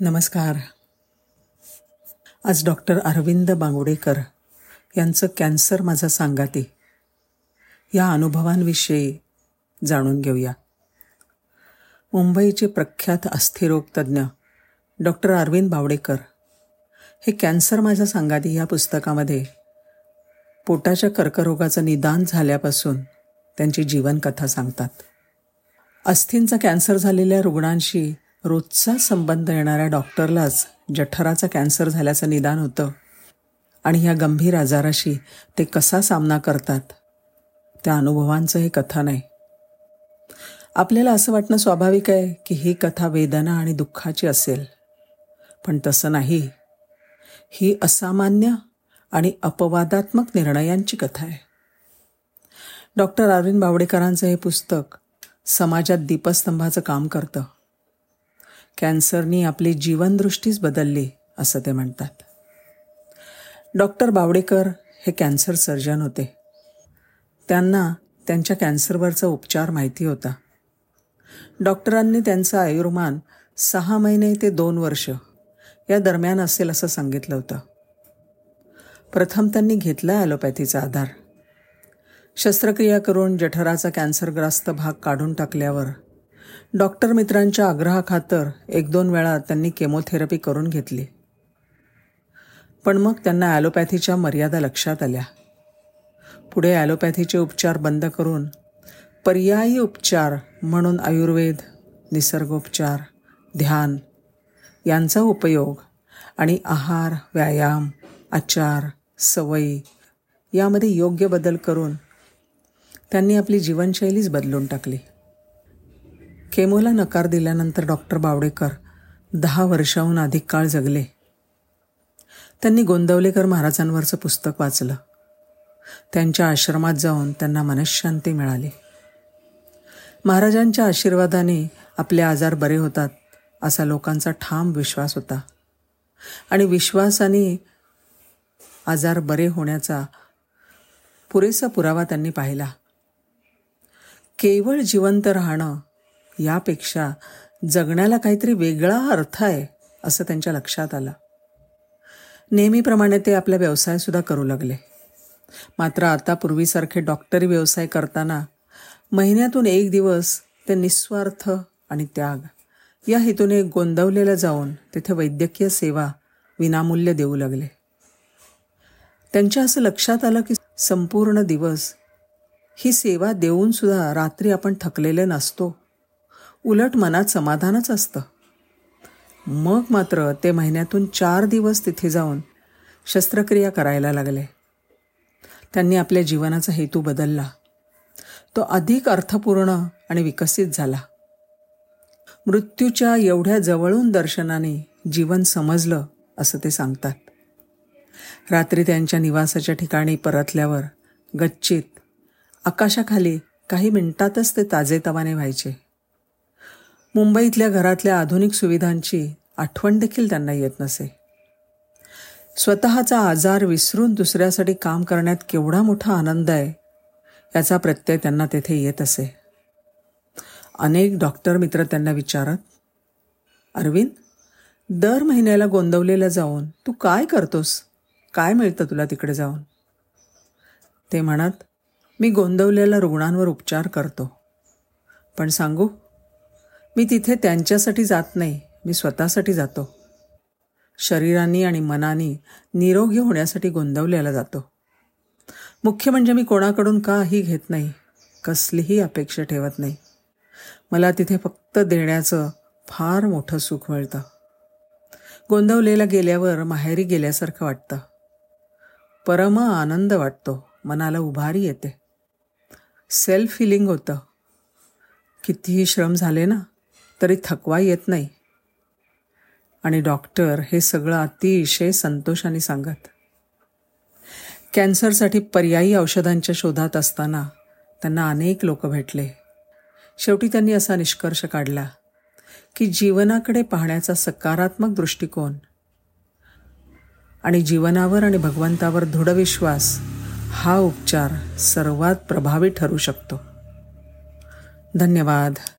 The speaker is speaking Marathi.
नमस्कार. आज डॉक्टर अरविंद बांगोडेकर यांचं कॅन्सर माझा सांगाती. या अनुभवांविषयी जाणून घेऊया. मुंबईचे प्रख्यात अस्थिरोगतज्ञ डॉक्टर अरविंद बावडेकर हे कॅन्सर माझा सांगाती या पुस्तकामध्ये. पोटाच्या कर्करोगाचं निदान झाल्यापासून त्यांची जीवनकथा सांगतात. अस्थींचा कॅन्सर झालेल्या रुग्णांशी रोजचा संबंध येणाऱ्या डॉक्टरलाच जठराचा कॅन्सर झाल्याचं निदान होतं. आणि ह्या गंभीर आजाराशी ते कसा सामना करतात त्या अनुभवांचं हे कथन आहे आपल्याला असं वाटणं स्वाभाविक आहे की ही कथा वेदना आणि दुःखाची असेल. पण तसं नाही. ही असामान्य आणि अपवादात्मक निर्णयांची कथा आहे. डॉक्टर अरविंद बावडेकरांचं हे पुस्तक समाजात दीपस्तंभाचं काम करतं. कॅन्सरनी आपली जीवनदृष्टीच बदलली असं ते म्हणतात. डॉक्टर बावडेकर हे कॅन्सर सर्जन होते. त्यांना त्यांच्या कॅन्सरवरचा उपचार माहिती होता. डॉक्टरांनी त्यांचं आयुर्मान सहा महिने ते दोन वर्ष या दरम्यान असेल असं सांगितलं होतं. प्रथम त्यांनी घेतला ॲलोपॅथीचा आधार. शस्त्रक्रिया करून जठराचा कॅन्सरग्रस्त भाग काढून टाकल्यावर डॉक्टर मित्रांच्या आग्रहाखातर एक दोन वेळा त्यांनी केमोथेरपी करून घेतली. पण मग त्यांना ॲलोपॅथीच्या मर्यादा लक्षात आल्या. पुढे ॲलोपॅथीचे उपचार बंद करून पर्यायी उपचार म्हणून आयुर्वेद निसर्गोपचार ध्यान यांचा उपयोग आणि आहार व्यायाम आचार सवयी यामध्ये योग्य बदल करून त्यांनी आपली जीवनशैलीच बदलून टाकली. केमोला नकार दिल्यानंतर डॉक्टर बावडेकर दहा वर्षाहून अधिक काळ जगले. त्यांनी गोंदवलेकर महाराजांवरचं पुस्तक वाचलं. त्यांच्या आश्रमात जाऊन त्यांना मनशांती मिळाली. महाराजांच्या आशीर्वादाने आपले आजार बरे होतात असा लोकांचा ठाम विश्वास होता. आणि विश्वासाने आजार बरे होण्याचा पुरेसा पुरावा त्यांनी पाहिला. केवळ जिवंत राहणं यापेक्षा जगण्याला काहीतरी वेगळा अर्थ आहे असं त्यांच्या लक्षात आलं. नेहमीप्रमाणे ते आपला व्यवसायसुद्धा करू लागले. मात्र आता पूर्वीसारखे डॉक्टरी व्यवसाय करताना महिन्यातून एक दिवस ते निस्वार्थ आणि त्याग या हेतूने गोंदवलेला जाऊन तिथे वैद्यकीय सेवा विनामूल्य देऊ लागले. त्यांच्या असं लक्षात आलं की संपूर्ण दिवस ही सेवा देऊनसुद्धा रात्री आपण थकलेले नसतो उलट मनात समाधानच असतं. मग मात्र ते महिन्यातून चार दिवस तिथे जाऊन शस्त्रक्रिया करायला लागले. त्यांनी आपल्या जीवनाचा हेतू बदलला. तो अधिक अर्थपूर्ण आणि विकसित झाला. मृत्यूच्या एवढ्या जवळून दर्शनाने जीवन समजलं असं ते सांगतात. रात्री त्यांच्या निवासाच्या ठिकाणी परतल्यावर गच्चीत आकाशाखाली काही मिनिटातच ते ताजेतवाने व्हायचे. मुंबईतल्या घरातल्या आधुनिक सुविधांची आठवण देखील त्यांना येत नसे. स्वतःचा आजार विसरून दुसऱ्यासाठी काम करण्यात केवढा मोठा आनंद आहे याचा प्रत्यय त्यांना तेथे येत असे. अनेक डॉक्टर मित्र त्यांना विचारत अरविंद दर महिन्याला गोंदवलेला जाऊन तू काय करतोस? काय मिळतं तुला तिकडे जाऊन? ते म्हणत मी गोंदवलेल्या रुग्णांवर उपचार करतो. पण सांगू मी तिथे त्यांच्यासाठी जात नाही मी स्वतःसाठी जातो. शरीराने आणि मनाने निरोगी होण्यासाठी गोंदवल्याला जातो. मुख्य म्हणजे मी कोणाकडून काही घेत नाही कसलीही अपेक्षा ठेवत नाही. मला तिथे फक्त देण्याचं फार मोठं सुख मिळतं. गोंदवलेला गेल्यावर माहेरी गेल्यासारखं वाटतं. परम आनंद वाटतो मनाला उभारी येते. सेल्फ फिलिंग होतं. कितीही श्रम झाले ना तरी थकवा येत नाही. आणि डॉक्टर हे सगळं अतिशय संतोषाने सांगत. कॅन्सरसाठी पर्यायी औषधांच्या शोधात असताना त्यांना अनेक लोक भेटले. शेवटी त्यांनी असा निष्कर्ष काढला की जीवनाकडे पाहण्याचा सकारात्मक दृष्टिकोन आणि जीवनावर आणि भगवंतावर दृढ विश्वास हा उपचार सर्वात प्रभावी ठरू शकतो. धन्यवाद.